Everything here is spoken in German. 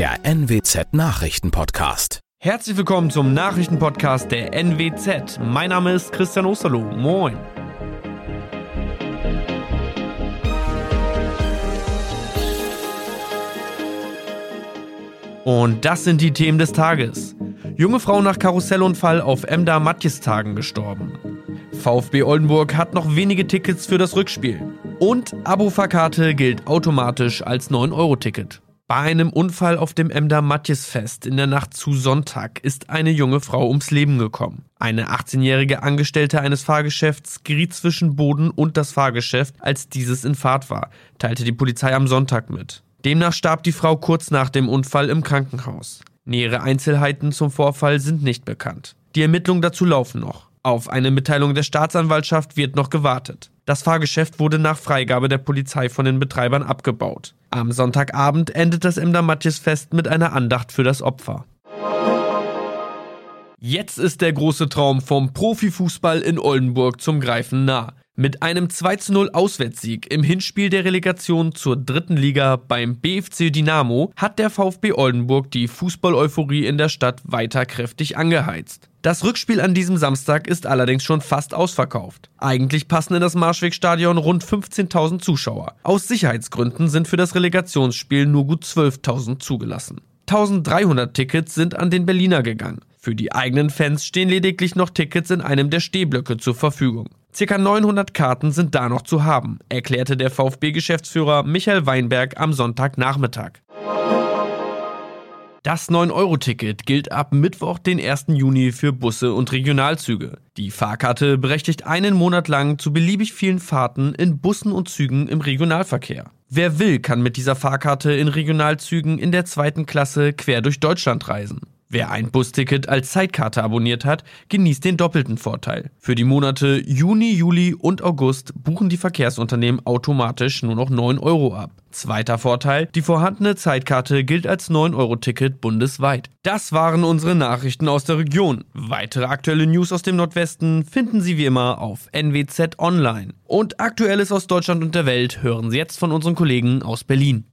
der NWZ Nachrichtenpodcast. Herzlich willkommen zum Nachrichtenpodcast der NWZ. Mein Name ist Christian Osterloh. Moin. Und das sind die Themen des Tages. Junge Frau nach Karussellunfall auf Emda Matjestagen gestorben. VfB Oldenburg hat noch wenige Tickets für das Rückspiel. Und Abo-Fahrkarte gilt automatisch als 9-Euro-Ticket. Bei einem Unfall auf dem Emder Matjesfest in der Nacht zu Sonntag ist eine junge Frau ums Leben gekommen. Eine 18-jährige Angestellte eines Fahrgeschäfts geriet zwischen Boden und das Fahrgeschäft, als dieses in Fahrt war, teilte die Polizei am Sonntag mit. Demnach starb die Frau kurz nach dem Unfall im Krankenhaus. Nähere Einzelheiten zum Vorfall sind nicht bekannt. Die Ermittlungen dazu laufen noch. Auf eine Mitteilung der Staatsanwaltschaft wird noch gewartet. Das Fahrgeschäft wurde nach Freigabe der Polizei von den Betreibern abgebaut. Am Sonntagabend endet das Emder Matjesfest mit einer Andacht für das Opfer. Jetzt ist der große Traum vom Profifußball in Oldenburg zum Greifen nah. Mit einem 2-0 Auswärtssieg im Hinspiel der Relegation zur dritten Liga beim BFC Dynamo hat der VfB Oldenburg die Fußball-Euphorie in der Stadt weiter kräftig angeheizt. Das Rückspiel an diesem Samstag ist allerdings schon fast ausverkauft. Eigentlich passen in das Marschwegstadion rund 15.000 Zuschauer. Aus Sicherheitsgründen sind für das Relegationsspiel nur gut 12.000 zugelassen. 1300 Tickets sind an den Berliner gegangen. Für die eigenen Fans stehen lediglich noch Tickets in einem der Stehblöcke zur Verfügung. Circa 900 Karten sind da noch zu haben, erklärte der VfB-Geschäftsführer Michael Weinberg am Sonntagnachmittag. Das 9-Euro-Ticket gilt ab Mittwoch, den 1. Juni für Busse und Regionalzüge. Die Fahrkarte berechtigt einen Monat lang zu beliebig vielen Fahrten in Bussen und Zügen im Regionalverkehr. Wer will, kann mit dieser Fahrkarte in Regionalzügen in der zweiten Klasse quer durch Deutschland reisen. Wer ein Busticket als Zeitkarte abonniert hat, genießt den doppelten Vorteil. Für die Monate Juni, Juli und August buchen die Verkehrsunternehmen automatisch nur noch 9 Euro ab. Zweiter Vorteil, die vorhandene Zeitkarte gilt als 9-Euro-Ticket bundesweit. Das waren unsere Nachrichten aus der Region. Weitere aktuelle News aus dem Nordwesten finden Sie wie immer auf NWZ Online. Und Aktuelles aus Deutschland und der Welt hören Sie jetzt von unseren Kollegen aus Berlin.